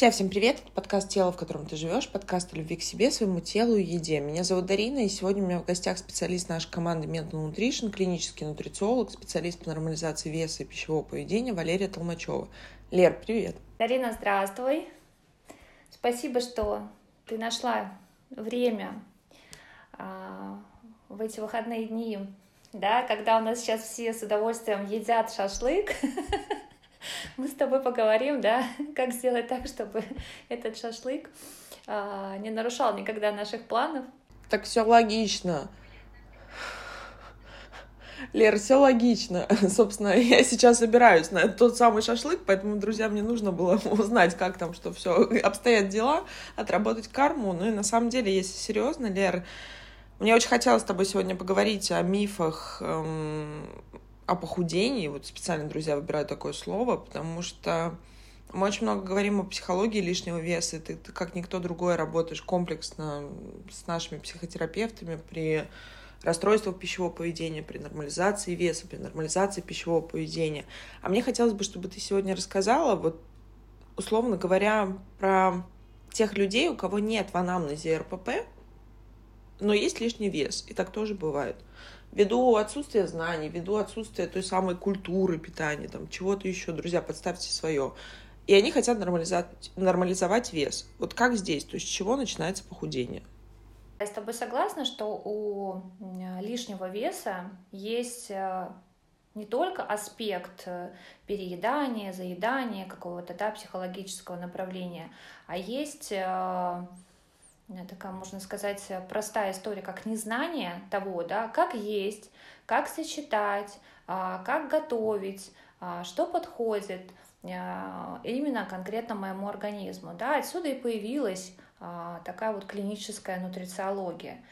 Друзья, всем привет! Это подкаст «Тело, в котором ты живешь», подкаст о любви к себе, своему телу и еде. Меня зовут Дарина, и сегодня у меня в гостях специалист нашей команды Mental Nutrition, клинический нутрициолог, специалист по нормализации веса и пищевого поведения Валерия Толмачева. Лер, привет! Дарина, здравствуй! Спасибо, что ты нашла время а, в эти выходные дни, да, когда у нас сейчас все с удовольствием едят шашлык, мы с тобой поговорим, да, как сделать так, чтобы этот шашлык а, не нарушал никогда наших планов. Так все логично. Лер, все логично. Собственно, я сейчас собираюсь на тот самый шашлык, поэтому, друзья, мне нужно было узнать, как там, что все обстоят дела, отработать карму. Ну и на самом деле, если серьезно, Лер, мне очень хотелось с тобой сегодня поговорить о мифах эм, о похудении. Вот специально, друзья, выбираю такое слово, потому что мы очень много говорим о психологии лишнего веса, и ты, ты как никто другой работаешь комплексно с нашими психотерапевтами при расстройствах пищевого поведения, при нормализации веса, при нормализации пищевого поведения. А мне хотелось бы, чтобы ты сегодня рассказала, вот, условно говоря, про тех людей, у кого нет в анамнезе РПП, но есть лишний вес, и так тоже бывает ввиду отсутствия знаний, ввиду отсутствия той самой культуры питания, там, чего-то еще, друзья, подставьте свое. И они хотят нормализовать, нормализовать вес. Вот как здесь? То есть с чего начинается похудение? Я с тобой согласна, что у лишнего веса есть э, не только аспект э, переедания, заедания какого-то да, психологического направления, а есть э, такая, можно сказать, простая история, как незнание того, да, как есть, как сочетать, а, как готовить, а, что подходит а, именно конкретно моему организму. Да, отсюда и появилась такая вот клиническая нутрициология.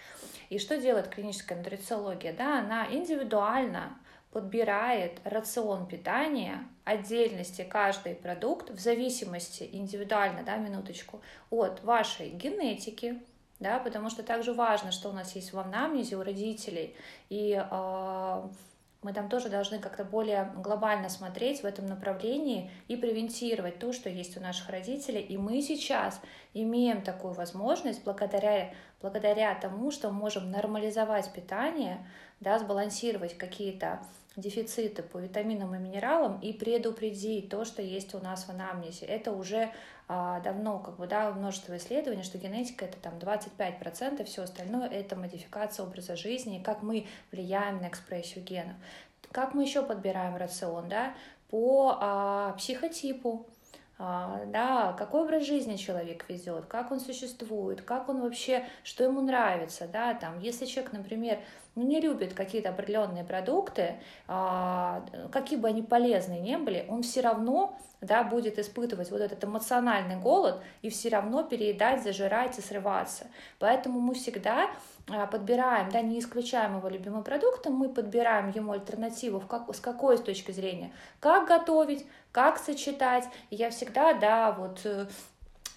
И что делает клиническая нутрициология? Да, она индивидуально подбирает рацион питания отдельности каждый продукт в зависимости индивидуально, да, минуточку, от вашей генетики, да, потому что также важно, что у нас есть в анамнезе у родителей, и э, мы там тоже должны как-то более глобально смотреть в этом направлении и превентировать то, что есть у наших родителей. И мы сейчас имеем такую возможность благодаря, благодаря тому, что можем нормализовать питание, да, сбалансировать какие-то дефициты по витаминам и минералам и предупредить то, что есть у нас в анамнезе. Это уже а, давно, как бы, да, множество исследований, что генетика это там 25%, все остальное это модификация образа жизни, как мы влияем на экспрессию генов. Как мы еще подбираем рацион, да, по а, психотипу, а, да, какой образ жизни человек ведет, как он существует, как он вообще, что ему нравится, да, там, если человек, например, ну, не любит какие-то определенные продукты, а, какие бы они полезные не были, он все равно да, будет испытывать вот этот эмоциональный голод и все равно переедать, зажирать и срываться. Поэтому мы всегда а, подбираем, да, не исключаем его любимым продуктом, мы подбираем ему альтернативу, в как, с какой с точки зрения, как готовить, как сочетать. Я всегда, да, вот э,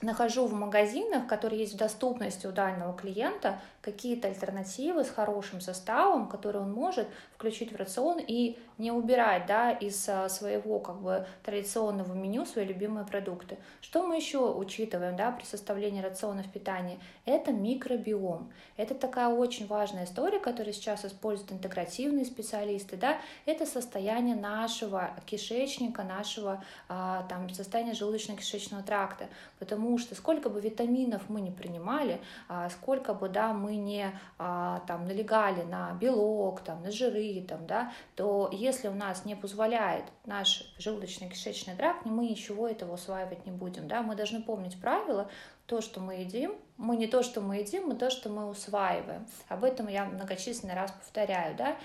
нахожу в магазинах, которые есть в доступности у дальнего клиента, какие-то альтернативы с хорошим составом, которые он может включить в рацион и не убирать да, из а, своего как бы, традиционного меню свои любимые продукты. Что мы еще учитываем да, при составлении рационов питания? Это микробиом. Это такая очень важная история, которую сейчас используют интегративные специалисты. Да? Это состояние нашего кишечника, нашего а, там, состояния желудочно-кишечного тракта. Потому что сколько бы витаминов мы не принимали, а, сколько бы да, мы не а, там налегали на белок, там, на жиры, там, да, то если у нас не позволяет наш желудочно-кишечный тракт, мы ничего этого усваивать не будем, да, мы должны помнить правило, то, что мы едим, мы не то, что мы едим, мы то, что мы усваиваем. Об этом я многочисленный раз повторяю, да.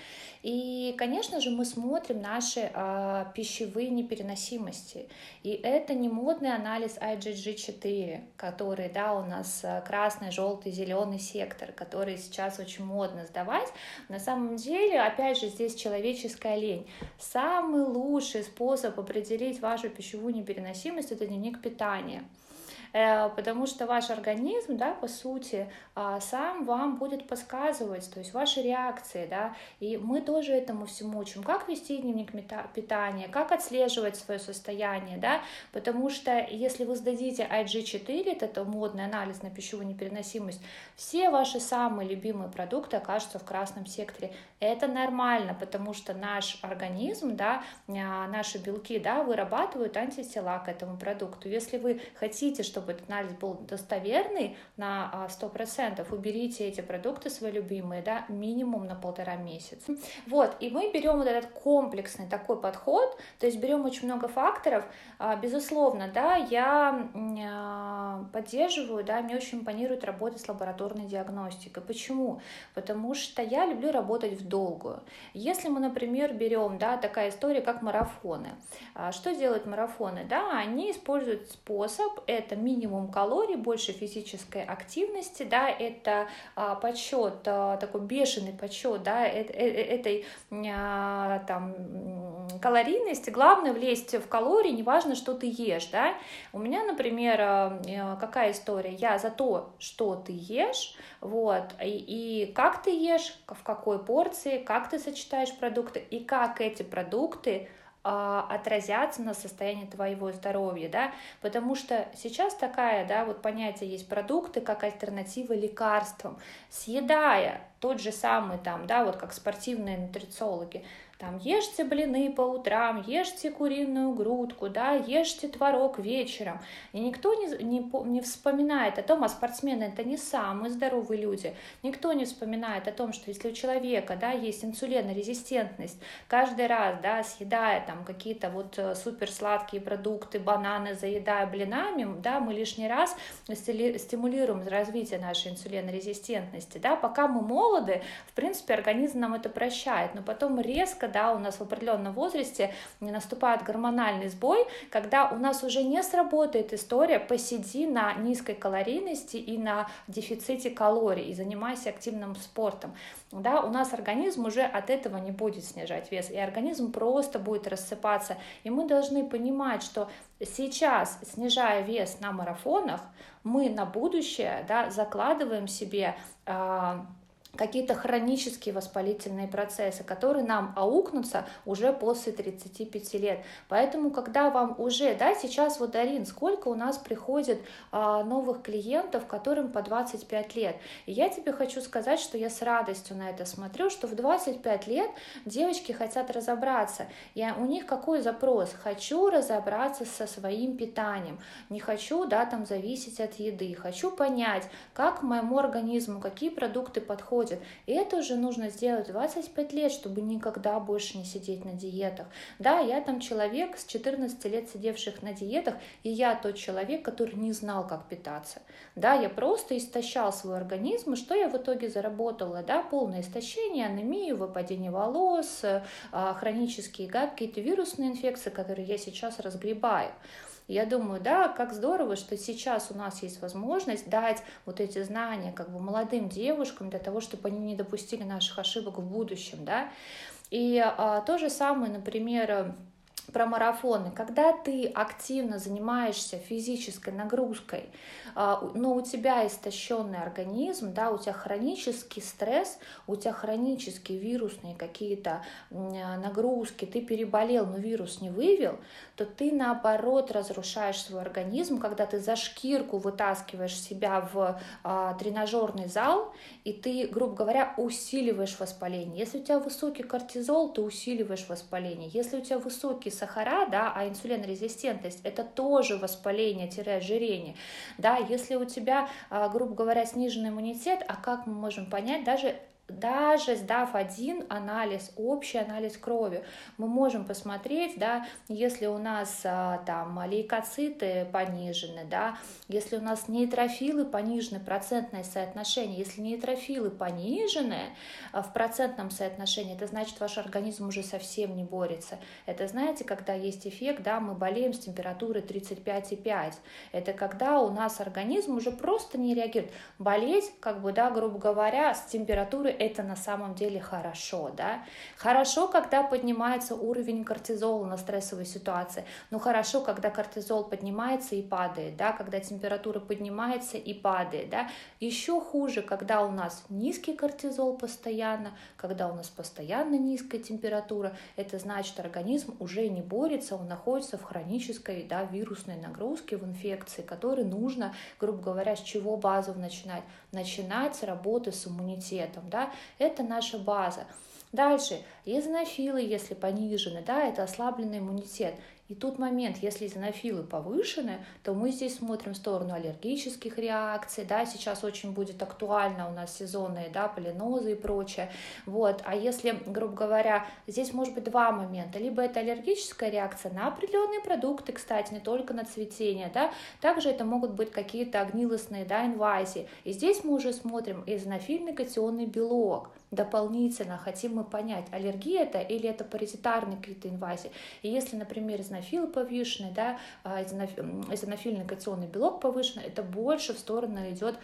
И, конечно же, мы смотрим наши э, пищевые непереносимости. И это не модный анализ IgG4, который, да, у нас а, красный, желтый, зеленый сектор, который сейчас очень модно сдавать. На самом деле, опять же, здесь человеческая лень. Самый лучший способ определить вашу пищевую непереносимость – это дневник питания. Э, потому что ваш организм, да, по сути, а, сам вам будет подсказывать, то есть ваши реакции, да, и мы тоже этому всему учим, как вести дневник питания, как отслеживать свое состояние, да, потому что если вы сдадите IG4, это модный анализ на пищевую непереносимость, все ваши самые любимые продукты окажутся в красном секторе. Это нормально, потому что наш организм, да, а, наши белки, да, вырабатывают антитела к этому продукту. Если вы хотите, чтобы этот анализ был достоверный на 100%, а, уберите эти продукты свои любимые, да, минимум на полтора месяца. Вот, и мы берем вот этот комплексный такой подход, то есть берем очень много факторов. А, безусловно, да, я поддерживаю, да, мне очень импонирует работа с лабораторной диагностикой. Почему? Потому что я люблю работать в долгую. Если мы, например, берем, да, такая история, как марафоны. А, что делают марафоны? Да, они используют способ, это минимум калорий, больше физической активности, да, это а, подсчет, а, такой бешеный подсчет, да, э, э, э, этой там калорийности, главное влезть в калории, неважно, что ты ешь, да. У меня, например, какая история? Я за то, что ты ешь, вот, и, и как ты ешь, в какой порции, как ты сочетаешь продукты, и как эти продукты а, отразятся на состоянии твоего здоровья, да, потому что сейчас такая, да, вот понятие есть продукты как альтернатива лекарствам, съедая тот же самый там, да, вот как спортивные нутрициологи, там ешьте блины по утрам, ешьте куриную грудку, да, ешьте творог вечером. И никто не, не, не вспоминает о том, а спортсмены это не самые здоровые люди, никто не вспоминает о том, что если у человека, да, есть инсулинорезистентность, каждый раз, да, съедая там какие-то вот э, супер сладкие продукты, бананы, заедая блинами, да, мы лишний раз стимулируем развитие нашей инсулинорезистентности, да, пока мы молоды, в принципе, организм нам это прощает, но потом резко да, у нас в определенном возрасте наступает гормональный сбой, когда у нас уже не сработает история «посиди на низкой калорийности и на дефиците калорий и занимайся активным спортом». Да, у нас организм уже от этого не будет снижать вес, и организм просто будет рассыпаться. И мы должны понимать, что сейчас, снижая вес на марафонах, мы на будущее да, закладываем себе э, какие-то хронические воспалительные процессы, которые нам аукнутся уже после 35 лет. Поэтому, когда вам уже, да, сейчас вот, Дарин, сколько у нас приходит а, новых клиентов, которым по 25 лет. И я тебе хочу сказать, что я с радостью на это смотрю, что в 25 лет девочки хотят разобраться. Я, у них какой запрос? Хочу разобраться со своим питанием. Не хочу, да, там зависеть от еды. Хочу понять, как моему организму, какие продукты подходят происходит. И это уже нужно сделать 25 лет, чтобы никогда больше не сидеть на диетах. Да, я там человек с 14 лет сидевших на диетах, и я тот человек, который не знал, как питаться. Да, я просто истощал свой организм, и что я в итоге заработала? Да, полное истощение, анемию, выпадение волос, а, хронические, да, какие-то вирусные инфекции, которые я сейчас разгребаю. Я думаю, да, как здорово, что сейчас у нас есть возможность дать вот эти знания как бы молодым девушкам для того, чтобы они не допустили наших ошибок в будущем, да. И а, то же самое, например, про марафоны. Когда ты активно занимаешься физической нагрузкой, а, но у тебя истощенный организм, да, у тебя хронический стресс, у тебя хронические вирусные какие-то нагрузки, ты переболел, но вирус не вывел, то ты наоборот разрушаешь свой организм, когда ты за шкирку вытаскиваешь себя в а, тренажерный зал, и ты, грубо говоря, усиливаешь воспаление. Если у тебя высокий кортизол, ты усиливаешь воспаление. Если у тебя высокий сахара, да, а инсулинорезистентность, это тоже воспаление-ожирение, да, если у тебя, а, грубо говоря, сниженный иммунитет, а как мы можем понять, даже даже сдав один анализ, общий анализ крови, мы можем посмотреть, да, если у нас а, там лейкоциты понижены, да, если у нас нейтрофилы понижены, процентное соотношение, если нейтрофилы понижены а, в процентном соотношении, это значит, ваш организм уже совсем не борется. Это, знаете, когда есть эффект, да, мы болеем с температурой 35,5. Это когда у нас организм уже просто не реагирует. Болеть, как бы, да, грубо говоря, с температурой это на самом деле хорошо, да. Хорошо, когда поднимается уровень кортизола на стрессовой ситуации, но хорошо, когда кортизол поднимается и падает, да, когда температура поднимается и падает, да. Еще хуже, когда у нас низкий кортизол постоянно, когда у нас постоянно низкая температура, это значит, организм уже не борется, он находится в хронической, да, вирусной нагрузке, в инфекции, которой нужно, грубо говоря, с чего базу начинать? Начинать с работы с иммунитетом, да, это наша база. Дальше, эозинофилы, если понижены, да, это ослабленный иммунитет. И тут момент, если изонофилы повышены, то мы здесь смотрим в сторону аллергических реакций, да, сейчас очень будет актуально у нас сезонные, да, полинозы и прочее, вот, а если, грубо говоря, здесь может быть два момента, либо это аллергическая реакция на определенные продукты, кстати, не только на цветение, да, также это могут быть какие-то огнилостные, да, инвазии, и здесь мы уже смотрим эозинофильный катионный белок, дополнительно хотим мы понять, аллергия это или это паразитарные какие-то инвазии. И если, например, эзонофилы повышены, да, а, эзонофильный катионный белок повышен, это больше в сторону идет а,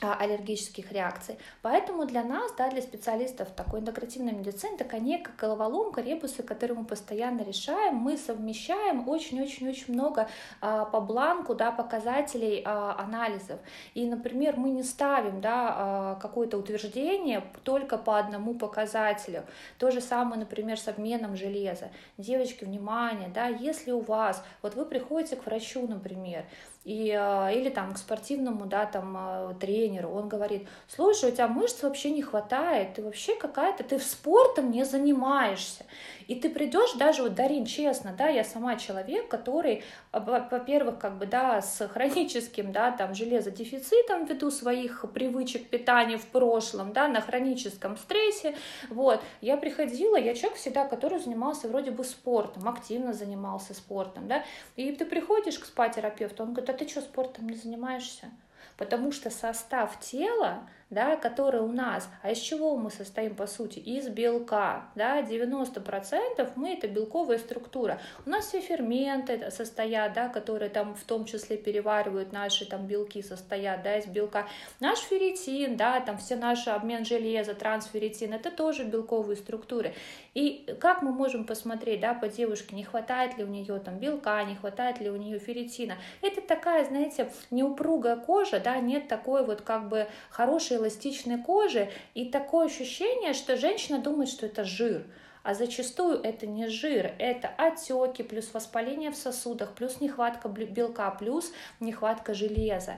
аллергических реакций. Поэтому для нас, да, для специалистов такой интегративной медицины, такая некая головоломка, ребусы, которые мы постоянно решаем, мы совмещаем очень-очень-очень много а, по бланку да, показателей а, анализов. И, например, мы не ставим да, а, какое-то утверждение только по одному показателю. То же самое, например, с обменом железа. Девочки, внимание, да, если у вас, вот вы приходите к врачу, например, и, а, или там к спортивному, да, там, а, тренеру, он говорит, слушай, у тебя мышц вообще не хватает, ты вообще какая-то, ты в спортом не занимаешься. И ты придешь даже, вот, Дарин, честно, да, я сама человек, который, а, во-первых, как бы, да, с хроническим, да, там, железодефицитом ввиду своих привычек питания в прошлом, да, на хроническом стрессе, вот, я приходила, я человек всегда, который занимался вроде бы спортом, активно занимался спортом, да, и ты приходишь к спа-терапевту, он говорит, а ты что, спортом не занимаешься? Потому что состав тела да, которые у нас, а из чего мы состоим по сути? Из белка, да, 90% мы это белковая структура. У нас все ферменты состоят, да, которые там в том числе переваривают наши там белки, состоят, да, из белка. Наш ферритин, да, там все наши обмен железа, трансферритин, это тоже белковые структуры. И как мы можем посмотреть, да, по девушке, не хватает ли у нее там белка, не хватает ли у нее ферритина. Это такая, знаете, неупругая кожа, да, нет такой вот как бы хорошей эластичной кожи, и такое ощущение, что женщина думает, что это жир. А зачастую это не жир, это отеки, плюс воспаление в сосудах, плюс нехватка белка, плюс нехватка железа.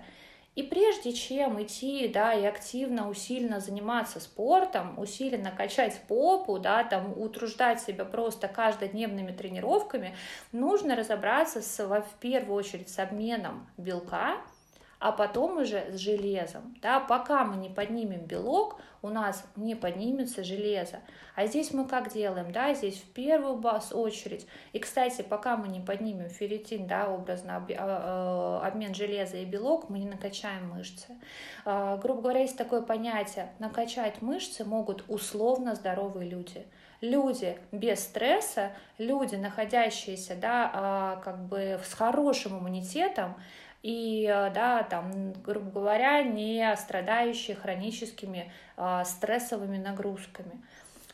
И прежде чем идти, да, и активно, усиленно заниматься спортом, усиленно качать попу, да, там, утруждать себя просто каждодневными тренировками, нужно разобраться с, в первую очередь с обменом белка, а потом уже с железом. Да? Пока мы не поднимем белок, у нас не поднимется железо. А здесь мы как делаем? Да? Здесь в первую бас очередь. И, кстати, пока мы не поднимем ферритин, да, образно а, а, обмен железа и белок, мы не накачаем мышцы. А, грубо говоря, есть такое понятие, накачать мышцы могут условно здоровые люди люди без стресса, люди, находящиеся да, как бы с хорошим иммунитетом, и, э, да, там, грубо говоря, не страдающие хроническими а, стрессовыми нагрузками.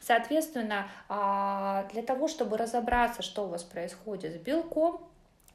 Соответственно, а, для того, чтобы разобраться, что у вас происходит с белком,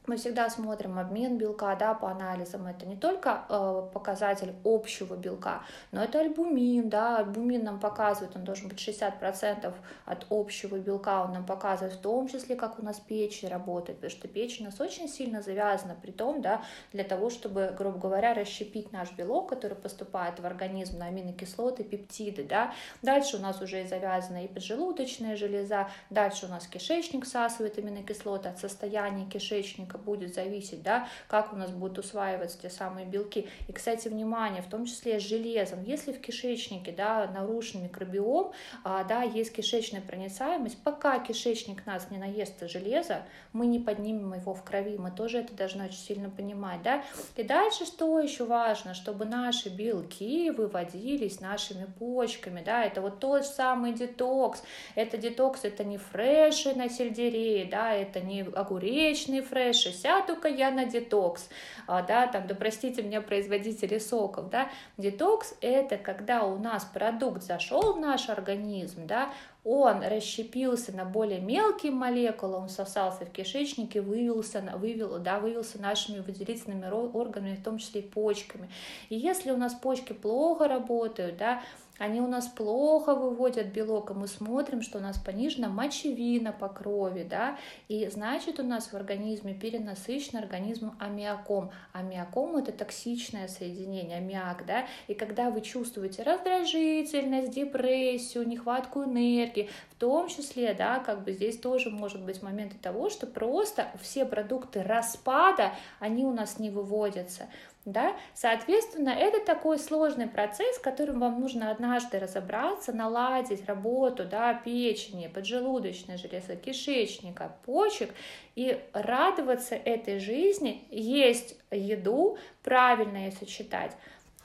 мы всегда смотрим обмен белка да, по анализам. Это не только э, показатель общего белка, но это альбумин. Да. Альбумин нам показывает, он должен быть 60% от общего белка, он нам показывает в том числе, как у нас печень работает, потому что печень у нас очень сильно завязана, при том, да, для того, чтобы, грубо говоря, расщепить наш белок, который поступает в организм на аминокислоты, пептиды. Да. Дальше у нас уже завязана и поджелудочная железа, дальше у нас кишечник всасывает аминокислоты от состояния кишечника будет зависеть, да, как у нас будут усваиваться те самые белки. И, кстати, внимание, в том числе с железом. Если в кишечнике, да, нарушен микробиом, а, да, есть кишечная проницаемость, пока кишечник нас не наест железа, мы не поднимем его в крови, мы тоже это должны очень сильно понимать, да. И дальше что еще важно, чтобы наши белки выводились нашими почками, да, это вот тот самый детокс, это детокс, это не фреши на сельдерее, да, это не огуречные фреши, 60 только я на детокс, а, да, там, да простите меня производители соков, да, детокс это когда у нас продукт зашел в наш организм, да, он расщепился на более мелкие молекулы, он сосался в кишечнике, вывелся, вывел, да, вывелся нашими выделительными органами, в том числе и почками. И если у нас почки плохо работают, да, они у нас плохо выводят белок, и мы смотрим, что у нас понижена мочевина по крови, да, и значит у нас в организме перенасыщен организм аммиаком. Аммиаком это токсичное соединение, аммиак, да, и когда вы чувствуете раздражительность, депрессию, нехватку энергии, в том числе, да, как бы здесь тоже может быть моменты того, что просто все продукты распада, они у нас не выводятся да, соответственно, это такой сложный процесс, которым вам нужно однажды разобраться, наладить работу, да, печени, поджелудочной железы, кишечника, почек и радоваться этой жизни, есть еду, правильно ее сочетать.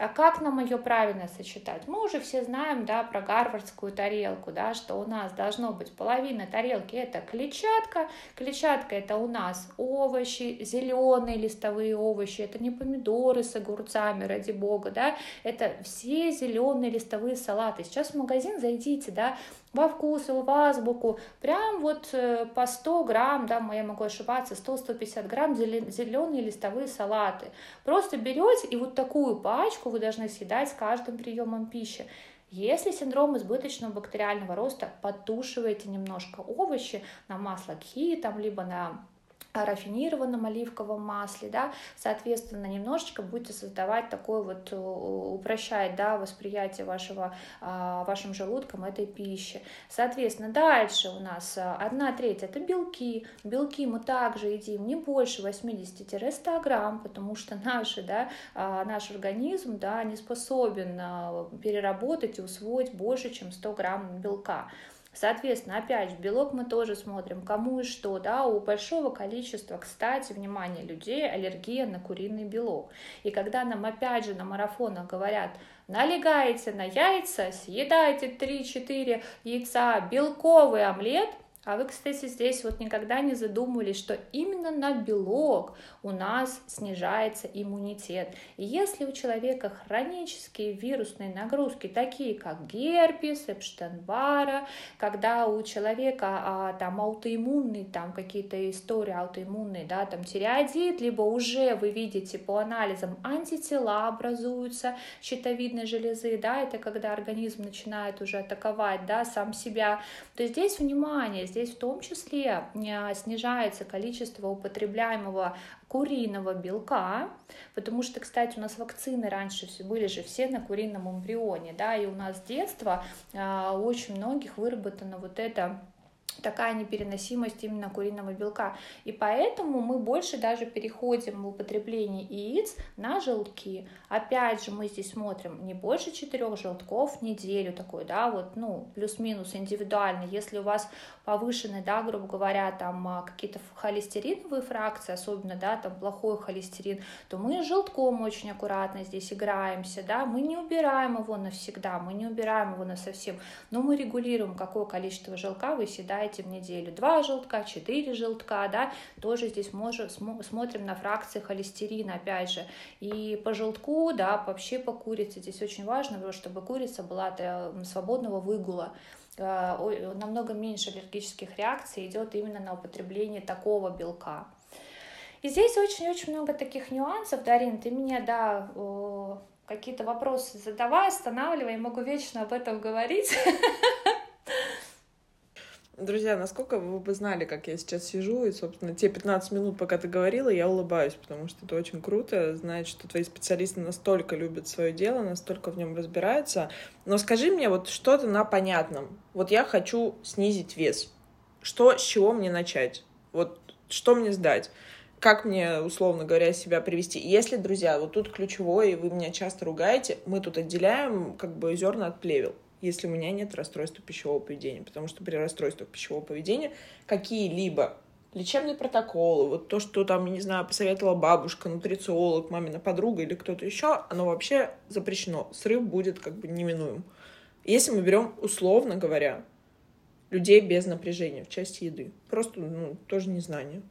А как нам ее правильно сочетать? Мы уже все знаем, да, про гарвардскую тарелку, да, что у нас должно быть половина тарелки это клетчатка, клетчатка это у нас овощи, зеленые листовые овощи, это не помидоры с огурцами, ради бога, да, это все зеленые листовые салаты. Сейчас в магазин зайдите, да, во вкус, в азбуку, прям вот э, по 100 грамм, да, я могу ошибаться, 100-150 грамм зеленые листовые салаты. Просто берете и вот такую пачку вы должны съедать с каждым приемом пищи. Если синдром избыточного бактериального роста, подтушиваете немножко овощи на масло кхи, там, либо на рафинированном оливковом масле, да, соответственно, немножечко будете создавать такое вот, э, упрощать, да, восприятие вашего, а, вашим желудком этой пищи. Соответственно, дальше у нас э, одна треть это белки. Белки мы также едим не больше 80-100 грамм, потому что наши, да, а, наш организм, да, не способен а, переработать и усвоить больше, чем 100 грамм белка. Соответственно, опять же, белок мы тоже смотрим, кому и что, да, у большого количества, кстати, внимание людей аллергия на куриный белок. И когда нам опять же на марафонах говорят, налегаете на яйца, съедаете 3-4 яйца, белковый омлет – а вы, кстати, здесь вот никогда не задумывались, что именно на белок у нас снижается иммунитет. И если у человека хронические вирусные нагрузки, такие как герпес, Эпштейн-Бара, когда у человека а, там аутоиммунные, там какие-то истории аутоиммунные, да, там тиреоидит, либо уже вы видите по анализам антитела образуются щитовидной железы, да, это когда организм начинает уже атаковать, да, сам себя, то здесь внимание, здесь в том числе э, снижается количество употребляемого куриного белка, потому что, кстати, у нас вакцины раньше все были же все на курином эмбрионе, да, и у нас с детства э, очень многих выработано вот это такая непереносимость именно куриного белка. И поэтому мы больше даже переходим в употребление яиц на желтки. Опять же, мы здесь смотрим не больше четырех желтков в неделю такой, да, вот, ну, плюс-минус индивидуально. Если у вас повышенный, да, грубо говоря, там а, какие-то холестериновые фракции, особенно, да, там плохой холестерин, то мы с желтком очень аккуратно здесь играемся, да, мы не убираем его навсегда, мы не убираем его на совсем, но мы регулируем, какое количество желтка вы съедаете в неделю. Два желтка, четыре желтка, да, тоже здесь можем, смотрим на фракции холестерина, опять же, и по желтку, да, вообще по курице, здесь очень важно, чтобы курица была свободного выгула, Э, намного меньше аллергических реакций идет именно на употребление такого белка. И здесь очень-очень много таких нюансов, Дарин, ты меня, да, какие-то вопросы задавай, останавливай, могу вечно об этом говорить. Друзья, насколько вы бы знали, как я сейчас сижу, и, собственно, те 15 минут, пока ты говорила, я улыбаюсь, потому что это очень круто, знать, что твои специалисты настолько любят свое дело, настолько в нем разбираются. Но скажи мне вот что-то на понятном. Вот я хочу снизить вес. Что, с чего мне начать? Вот что мне сдать? Как мне, условно говоря, себя привести? Если, друзья, вот тут ключевое, и вы меня часто ругаете, мы тут отделяем как бы зерна от плевел если у меня нет расстройства пищевого поведения. Потому что при расстройстве пищевого поведения какие-либо лечебные протоколы, вот то, что там, не знаю, посоветовала бабушка, нутрициолог, мамина подруга или кто-то еще, оно вообще запрещено. Срыв будет как бы неминуем. Если мы берем, условно говоря, людей без напряжения в части еды. Просто, ну, тоже незнание.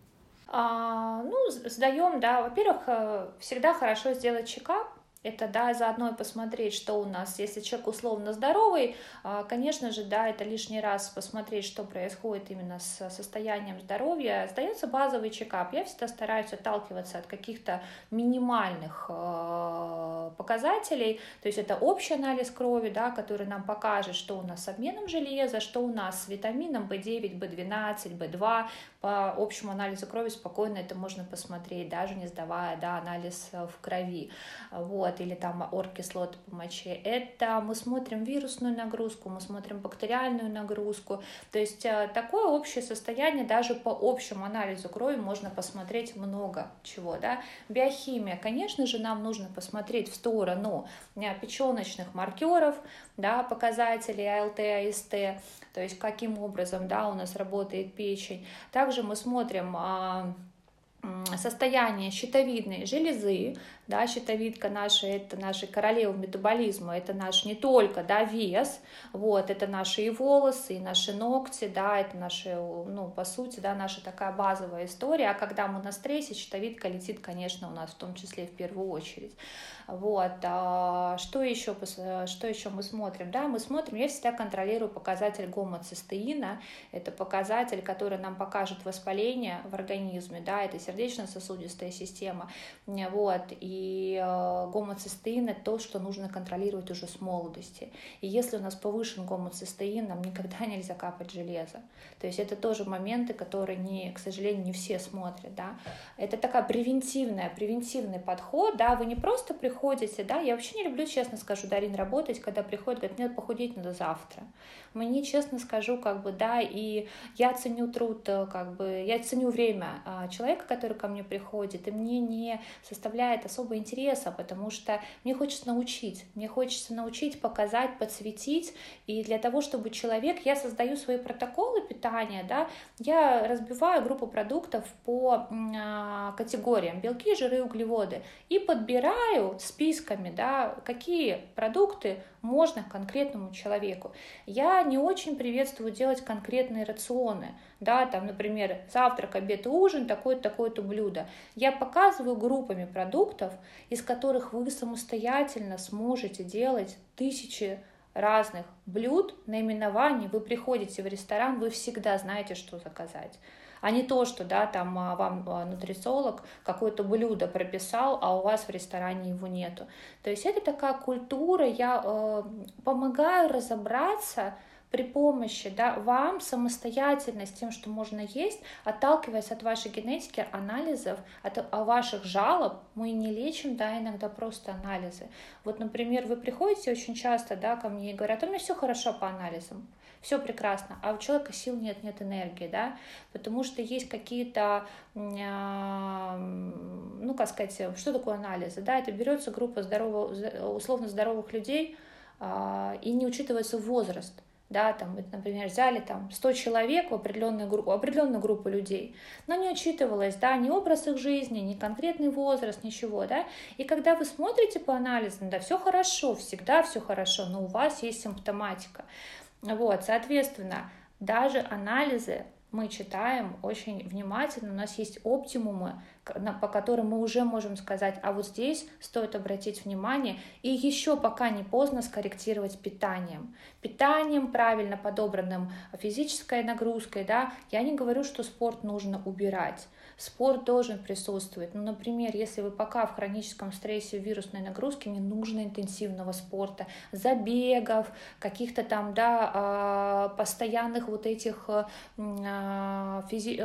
А, ну, сдаем, да. Во-первых, э, всегда хорошо сделать чекап, это, да, заодно и посмотреть, что у нас, если человек условно здоровый, а, конечно же, да, это лишний раз посмотреть, что происходит именно с состоянием здоровья. Сдается базовый чекап. Я всегда стараюсь отталкиваться от каких-то минимальных а, показателей, то есть это общий анализ крови, да, который нам покажет, что у нас с обменом железа, что у нас с витамином В9, В12, В2, по общему анализу крови спокойно это можно посмотреть, даже не сдавая да, анализ э, в крови. Вот, или там оргкислоты по моче. Это мы смотрим вирусную нагрузку, мы смотрим бактериальную нагрузку. То есть э, такое общее состояние даже по общему анализу крови можно посмотреть много чего. Да? Биохимия, конечно же, нам нужно посмотреть в сторону э, печеночных маркеров, да, показателей АЛТ, АСТ, то есть каким образом да, у нас работает печень. Также мы смотрим а, состояние щитовидной железы, да, щитовидка наша, это наши королевы метаболизма, это наш не только, да, вес, вот, это наши и волосы, и наши ногти, да, это наши, ну, по сути, да, наша такая базовая история, а когда мы на стрессе, щитовидка летит, конечно, у нас в том числе в первую очередь. Вот. А что еще, что еще мы смотрим? Да, мы смотрим, я всегда контролирую показатель гомоцистеина. Это показатель, который нам покажет воспаление в организме. Да, это сердечно-сосудистая система. Вот. И э, гомоцистеин – это то, что нужно контролировать уже с молодости. И если у нас повышен гомоцистеин, нам никогда нельзя капать железо. То есть это тоже моменты, которые, не, к сожалению, не все смотрят. Да. Это такая превентивная, превентивный подход. Да. Вы не просто приходите да, я вообще не люблю, честно скажу, Дарин, работать, когда приходят, говорят, мне похудеть надо завтра. Мне, честно скажу, как бы, да, и я ценю труд, э, как бы, я ценю время а, человека, который ко мне приходит, и мне не составляет особо интереса, потому что мне хочется научить, мне хочется научить, показать, подсветить, и для того, чтобы человек, я создаю свои протоколы питания, да, я разбиваю группу продуктов по а, категориям белки, жиры, углеводы. И подбираю списками, да, какие продукты можно конкретному человеку. Я не очень приветствую делать конкретные рационы, да, там, например, завтрак, обед и ужин, такое-то, такое-то блюдо. Я показываю группами продуктов, из которых вы самостоятельно сможете делать тысячи разных блюд, наименований. Вы приходите в ресторан, вы всегда знаете, что заказать а не то, что, да, там а, вам а, нутрициолог какое-то блюдо прописал, а у вас в ресторане его нету. То есть это такая культура, я э, помогаю разобраться, при помощи да, вам самостоятельно с тем, что можно есть, отталкиваясь от вашей генетики, анализов, от, от ваших жалоб, мы не лечим, да, иногда просто анализы. Вот, например, вы приходите очень часто да, ко мне и говорят, у меня все хорошо по анализам все прекрасно, а у человека сил нет, нет энергии, да, потому что есть какие-то, а, ну, как сказать, что такое анализы, да, это берется группа здоровых, условно здоровых людей, а, и не учитывается возраст, да, там, например, взяли там 100 человек в определенную группу, определенную группу людей, но не учитывалось, да, ни образ их жизни, ни конкретный возраст, ничего, да, и когда вы смотрите по анализам, да, все хорошо, всегда все хорошо, но у вас есть симптоматика, вот, соответственно, даже анализы мы читаем очень внимательно, у нас есть оптимумы, по которым мы уже можем сказать, а вот здесь стоит обратить внимание, и еще пока не поздно скорректировать питанием. Питанием, правильно подобранным физической нагрузкой, да, я не говорю, что спорт нужно убирать, Спорт должен присутствовать. Ну, например, если вы пока в хроническом стрессе, вирусной нагрузке, не нужно интенсивного спорта, забегов, каких-то там, да, а, постоянных вот этих а, физи...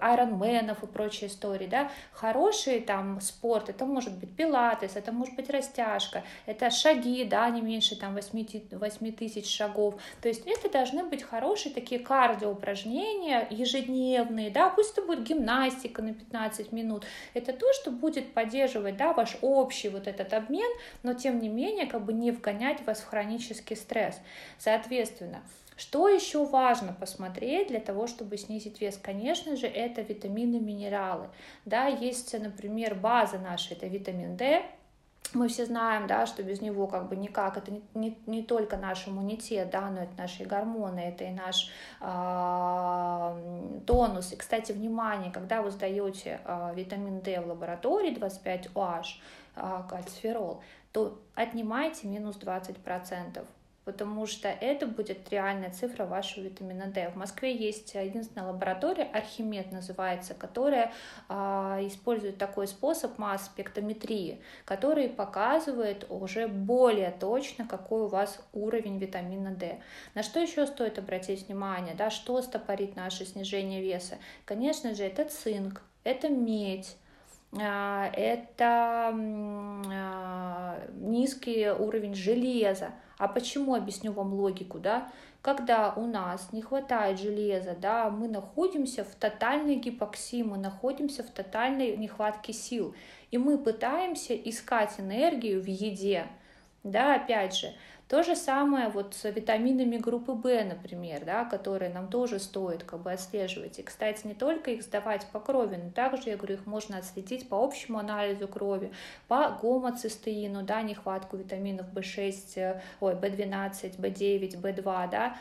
айронменов э, и прочие истории, да. Хороший там спорт, это может быть пилатес, это может быть растяжка, это шаги, да, не меньше там 8, 8 тысяч шагов. То есть это должны быть хорошие такие кардиоупражнения ежедневные, да, пусть это будет гимнастика, на 15 минут, это то, что будет поддерживать да, ваш общий вот этот обмен, но тем не менее как бы не вгонять вас в хронический стресс. Соответственно, что еще важно посмотреть для того, чтобы снизить вес? Конечно же, это витамины, минералы. Да, есть, например, база наша, это витамин D, мы все знаем, да, что без него как бы никак, это не, не, не только наш иммунитет, да, но это наши гормоны, это и наш э, тонус. И, кстати, внимание, когда вы сдаете э, витамин D в лаборатории 25OH, э, кальциферол, то отнимайте минус 20% потому что это будет реальная цифра вашего витамина D. В Москве есть единственная лаборатория, Архимед называется, которая а, использует такой способ масс-спектрометрии, который показывает уже более точно, какой у вас уровень витамина D. На что еще стоит обратить внимание, да, что стопорит наше снижение веса? Конечно же, это цинк, это медь, а, это а, низкий уровень железа, а почему объясню вам логику, да? Когда у нас не хватает железа, да, мы находимся в тотальной гипоксии, мы находимся в тотальной нехватке сил, и мы пытаемся искать энергию в еде, да, опять же, то же самое вот с витаминами группы В, например, да, которые нам тоже стоит как бы отслеживать. И, кстати, не только их сдавать по крови, но также, я говорю, их можно отследить по общему анализу крови, по гомоцистеину, да, нехватку витаминов В6, ой, В12, В9, В2, да,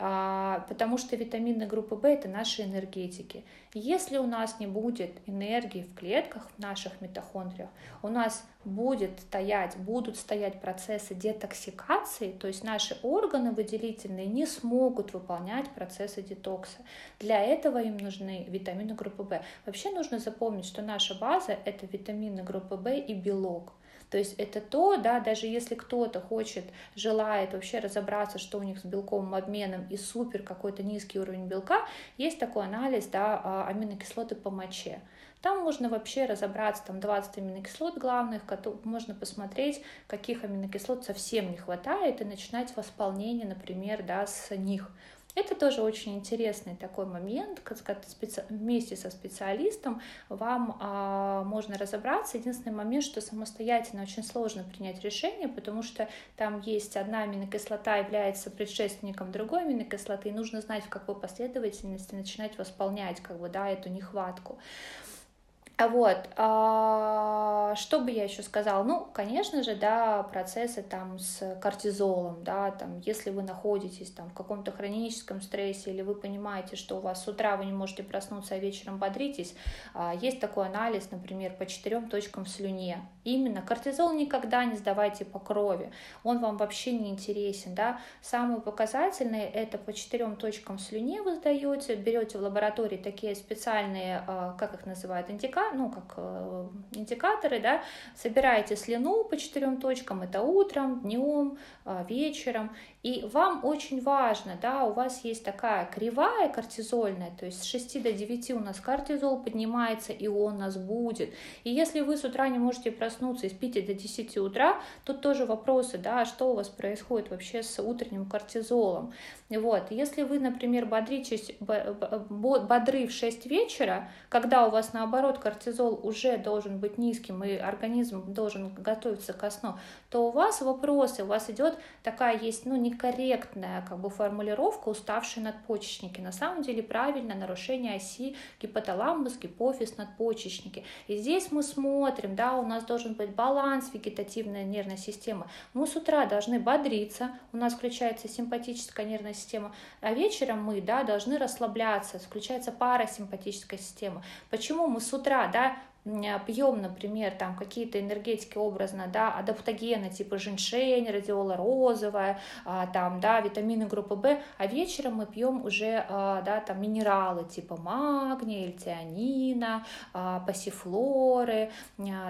потому что витамины группы В это наши энергетики. Если у нас не будет энергии в клетках, в наших митохондриях, у нас будет стоять, будут стоять процессы детоксикации, то есть наши органы выделительные не смогут выполнять процессы детокса. Для этого им нужны витамины группы В. Вообще нужно запомнить, что наша база это витамины группы В и белок. То есть это то, да, даже если кто-то хочет, желает вообще разобраться, что у них с белковым обменом и супер какой-то низкий уровень белка, есть такой анализ, да, а, аминокислоты по моче. Там можно вообще разобраться, там 20 аминокислот главных, можно посмотреть, каких аминокислот совсем не хватает, и начинать восполнение, например, да, с них. Это тоже очень интересный такой момент, когда вместе со специалистом вам а, можно разобраться. Единственный момент, что самостоятельно очень сложно принять решение, потому что там есть одна аминокислота является предшественником другой аминокислоты, и нужно знать, в какой последовательности начинать восполнять как бы, да, эту нехватку. Вот, а, что бы я еще сказала? Ну, конечно же, да, процессы там с кортизолом, да, там, если вы находитесь там в каком-то хроническом стрессе или вы понимаете, что у вас с утра вы не можете проснуться, а вечером бодритесь, а, есть такой анализ, например, по четырем точкам в слюне. Именно кортизол никогда не сдавайте по крови, он вам вообще не интересен, да. Самые показательные это по четырем точкам в слюне вы сдаете, берете в лаборатории такие специальные, а, как их называют, индикаторы, ну, как э, индикаторы, да, собираете слюну по четырем точкам, это утром, днем, э, вечером, и вам очень важно, да, у вас есть такая кривая кортизольная, то есть с 6 до 9 у нас кортизол поднимается, и он нас будет. И если вы с утра не можете проснуться и спите до 10 утра, тут тоже вопросы, да, что у вас происходит вообще с утренним кортизолом. Вот, если вы, например, бодритесь, бодры в 6 вечера, когда у вас наоборот кортизол уже должен быть низким и организм должен готовиться ко сну, то у вас вопросы, у вас идет такая есть, ну, не некорректная как бы формулировка уставшие надпочечники. На самом деле правильно нарушение оси гипоталамус, гипофиз, надпочечники. И здесь мы смотрим, да, у нас должен быть баланс вегетативной нервной системы. Мы с утра должны бодриться, у нас включается симпатическая нервная система, а вечером мы, да, должны расслабляться, включается парасимпатическая система. Почему мы с утра, да, пьем, например, там какие-то энергетики образно, да, адаптогены типа женьшень, радиола розовая, а, там, да, витамины группы В, а вечером мы пьем уже, а, да, там минералы типа магния, эльтианина, а, пассифлоры,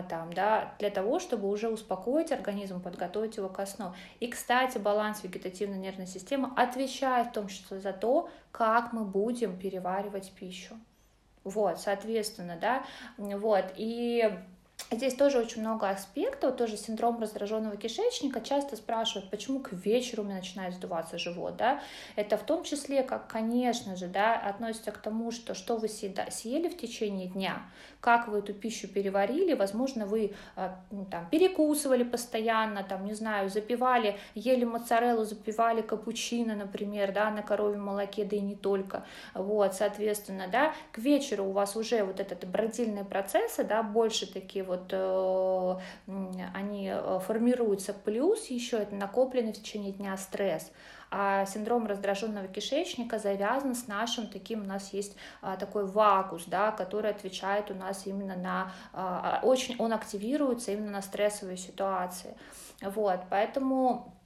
там, да, для того, чтобы уже успокоить организм, подготовить его ко сну. И, кстати, баланс вегетативной нервной системы отвечает в том числе за то, как мы будем переваривать пищу. Вот, соответственно, да, вот, и Здесь тоже очень много аспектов, тоже синдром раздраженного кишечника. Часто спрашивают, почему к вечеру у меня начинает сдуваться живот, да? Это в том числе, как, конечно же, да, относится к тому, что что вы съели в течение дня, как вы эту пищу переварили, возможно, вы э, ну, там перекусывали постоянно, там, не знаю, запивали, ели моцареллу, запивали капучино, например, да, на коровьем молоке, да и не только, вот, соответственно, да, к вечеру у вас уже вот этот бродильные процессы, да, больше такие вот э, они формируются, плюс еще это накопленный в течение дня стресс. А синдром раздраженного кишечника завязан с нашим таким, у нас есть а, такой вакус, да, который отвечает у нас именно на, очень, он активируется именно на стрессовые ситуации. Вот, поэтому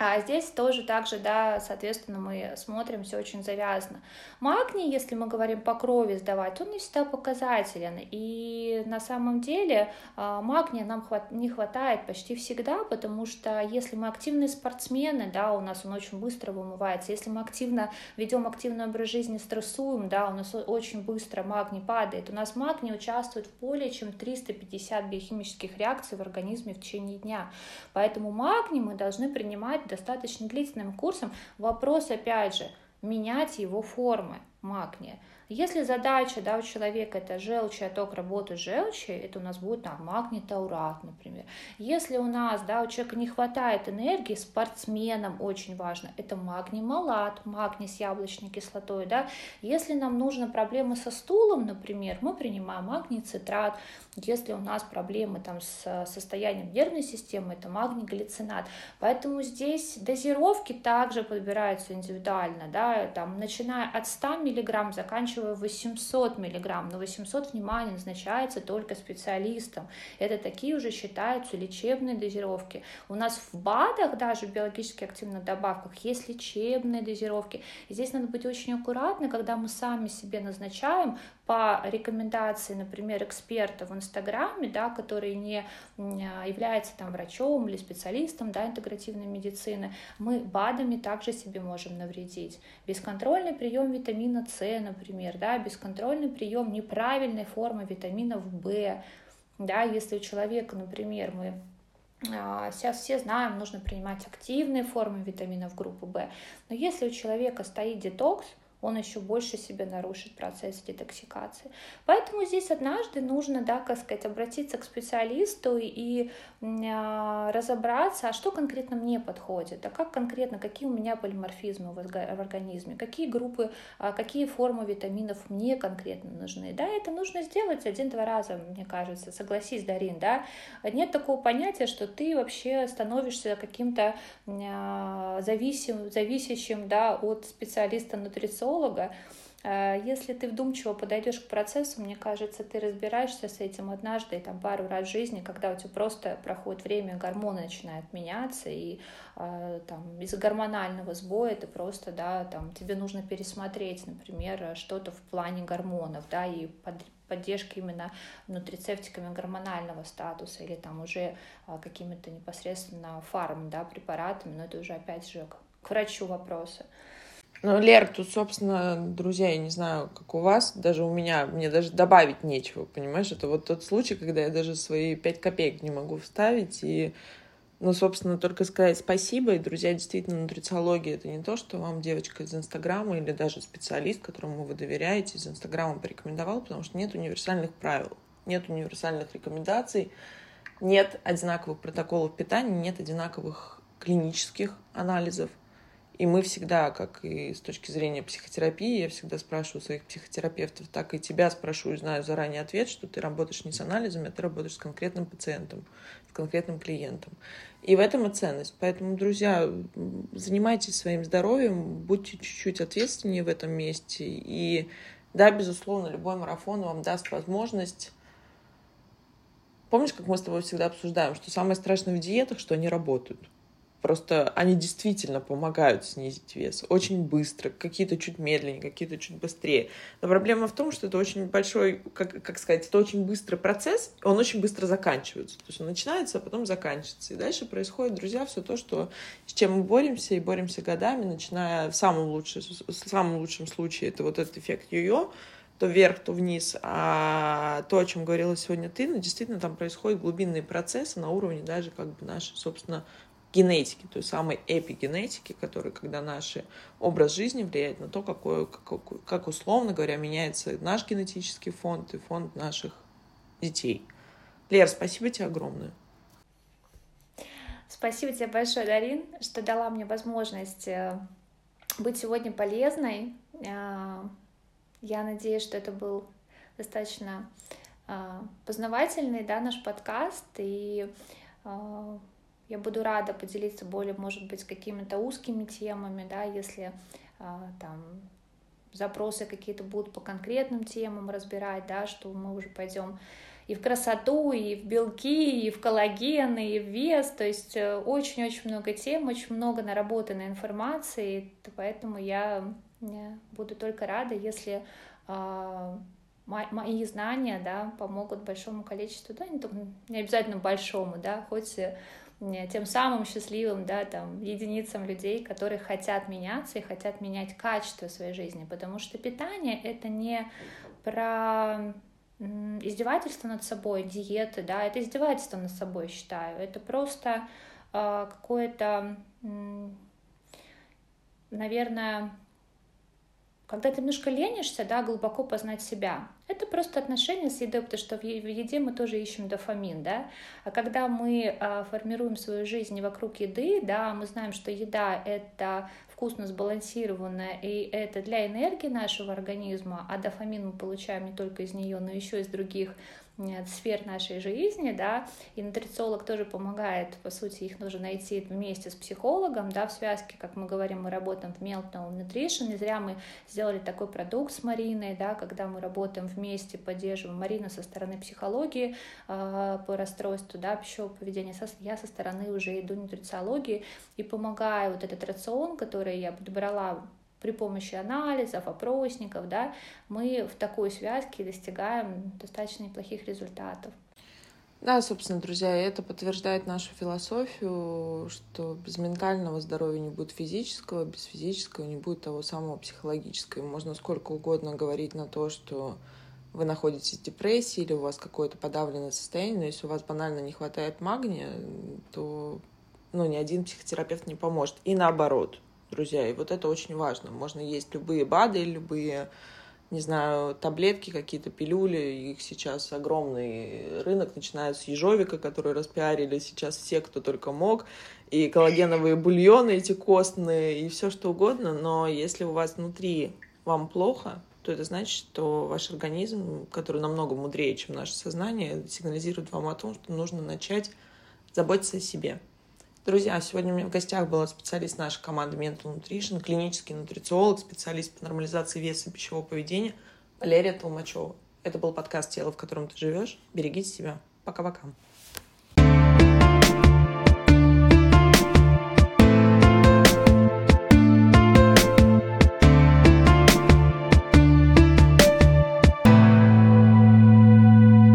а здесь тоже также, да, соответственно, мы смотрим, все очень завязано. Магний, если мы говорим по крови сдавать, он не всегда показателен. И на самом деле а, магния нам не хватает почти всегда, потому что если мы активные спортсмены, да, у нас он очень быстро вымывается. Если мы активно ведем активный образ жизни, стрессуем, да, у нас очень быстро магний падает. У нас магний участвует в более чем 350 биохимических реакций в организме в течение дня. Поэтому магний мы должны принимать достаточно длительным курсом. Вопрос, опять же, менять его формы магния. Если задача да, у человека это желчь, отток работы желчи, это у нас будет там, магний таурат, например. Если у нас да, у человека не хватает энергии, спортсменам очень важно, это магний малат, магний с яблочной кислотой. Да. Если нам нужны проблемы со стулом, например, мы принимаем магний цитрат. Если у нас проблемы там, с состоянием нервной системы, это магний глицинат. Поэтому здесь дозировки также подбираются индивидуально, да, там, начиная от 100 мг, заканчивая заканчивая 800 миллиграмм, но 800, внимание, назначается только специалистам. Это такие уже считаются лечебные дозировки. У нас в БАДах, даже в биологически активных добавках, есть лечебные дозировки. И здесь надо быть очень аккуратны, когда мы сами себе назначаем по рекомендации, например, эксперта в Инстаграме, да, который не является там врачом или специалистом да, интегративной медицины, мы БАДами также себе можем навредить. Бесконтрольный прием витамина С, например, да, бесконтрольный прием неправильной формы витаминов В, да, если у человека, например, мы а, Сейчас все знаем, нужно принимать активные формы витаминов группы В. Но если у человека стоит детокс, он еще больше себе нарушит процесс детоксикации. Поэтому здесь однажды нужно, да, как сказать, обратиться к специалисту и э, разобраться, а что конкретно мне подходит, а как конкретно, какие у меня полиморфизмы в, организме, какие группы, э, какие формы витаминов мне конкретно нужны. Да, это нужно сделать один-два раза, мне кажется, согласись, Дарин, да. Нет такого понятия, что ты вообще становишься каким-то э, зависим, зависящим, да, от специалиста-нутрициолога, нутрициолога, э, если ты вдумчиво подойдешь к процессу, мне кажется, ты разбираешься с этим однажды и там пару раз в жизни, когда у тебя просто проходит время, гормоны начинают меняться, и э, там из-за гормонального сбоя ты просто, да, там тебе нужно пересмотреть, например, что-то в плане гормонов, да, и под, поддержки именно нутрицептиками гормонального статуса или там уже э, какими-то непосредственно фарм, да, препаратами, но это уже опять же к врачу вопросы. Ну, Лер, тут, собственно, друзья, я не знаю, как у вас, даже у меня, мне даже добавить нечего, понимаешь? Это вот тот случай, когда я даже свои пять копеек не могу вставить, и, ну, собственно, только сказать спасибо, и, друзья, действительно, нутрициология — это не то, что вам девочка из Инстаграма или даже специалист, которому вы доверяете, из Инстаграма порекомендовал, потому что нет универсальных правил, нет универсальных рекомендаций, нет одинаковых протоколов питания, нет одинаковых клинических анализов — и мы всегда, как и с точки зрения психотерапии, я всегда спрашиваю своих психотерапевтов, так и тебя спрашиваю, знаю заранее ответ, что ты работаешь не с анализами, а ты работаешь с конкретным пациентом, с конкретным клиентом. И в этом и ценность. Поэтому, друзья, занимайтесь своим здоровьем, будьте чуть-чуть ответственнее в этом месте. И да, безусловно, любой марафон вам даст возможность Помнишь, как мы с тобой всегда обсуждаем, что самое страшное в диетах, что они работают? Просто они действительно помогают снизить вес очень быстро, какие-то чуть медленнее, какие-то чуть быстрее. Но проблема в том, что это очень большой, как, как сказать, это очень быстрый процесс, он очень быстро заканчивается. То есть он начинается, а потом заканчивается. И дальше происходит, друзья, все то, что, с чем мы боремся и боремся годами, начиная в самом лучшем, в самом лучшем случае, это вот этот эффект йо-йо, то вверх, то вниз. А то, о чем говорила сегодня ты, ну, действительно там происходят глубинные процессы на уровне даже как бы нашей, собственно, генетики, той самой эпигенетики, которая, когда наш образ жизни влияет на то, какой, как, как условно говоря, меняется наш генетический фонд и фонд наших детей. Лер, спасибо тебе огромное. Спасибо тебе большое, Дарин, что дала мне возможность э, быть сегодня полезной. Э, я надеюсь, что это был достаточно познавательный, да, наш подкаст, и я буду рада поделиться более, может быть, какими-то узкими темами, да, если там запросы какие-то будут по конкретным темам разбирать, да, что мы уже пойдем и в красоту, и в белки, и в коллаген, и в вес. То есть э, очень-очень много тем, очень много наработанной информации, поэтому я буду только рада, если э, мои знания да, помогут большому количеству, да, не, не обязательно большому, да, хоть тем самым счастливым, да, там, единицам людей, которые хотят меняться и хотят менять качество своей жизни, потому что питание — это не про издевательство над собой, диеты, да, это издевательство над собой, считаю, это просто э, какое-то, э, наверное, когда ты немножко ленишься, да, глубоко познать себя, это просто отношение с едой, потому что в еде мы тоже ищем дофамин, да. А когда мы а, формируем свою жизнь вокруг еды, да, мы знаем, что еда — это вкусно сбалансированная, и это для энергии нашего организма, а дофамин мы получаем не только из нее, но еще из других сфер нашей жизни, да, и нутрициолог тоже помогает, по сути, их нужно найти вместе с психологом, да, в связке, как мы говорим, мы работаем в Meltdown Nutrition, не зря мы сделали такой продукт с Мариной, да, когда мы работаем вместе, поддерживаем Марина со стороны психологии э, по расстройству, да, пищевого поведения, я со стороны уже иду нутрициологии и помогаю. Вот этот рацион, который я подобрала при помощи анализов, опросников, да, мы в такой связке достигаем достаточно неплохих результатов. Да, собственно, друзья, это подтверждает нашу философию, что без ментального здоровья не будет физического, без физического не будет того самого психологического. Можно сколько угодно говорить на то, что вы находитесь в депрессии или у вас какое-то подавленное состояние, но если у вас банально не хватает магния, то ну, ни один психотерапевт не поможет. И наоборот друзья. И вот это очень важно. Можно есть любые БАДы, любые, не знаю, таблетки, какие-то пилюли. Их сейчас огромный рынок, начиная с ежовика, который распиарили сейчас все, кто только мог. И коллагеновые бульоны эти костные, и все что угодно. Но если у вас внутри вам плохо, то это значит, что ваш организм, который намного мудрее, чем наше сознание, сигнализирует вам о том, что нужно начать заботиться о себе. Друзья, сегодня у меня в гостях была специалист нашей команды Mental Nutrition, клинический нутрициолог, специалист по нормализации веса и пищевого поведения Валерия Толмачева. Это был подкаст «Тело, в котором ты живешь». Берегите себя. Пока-пока.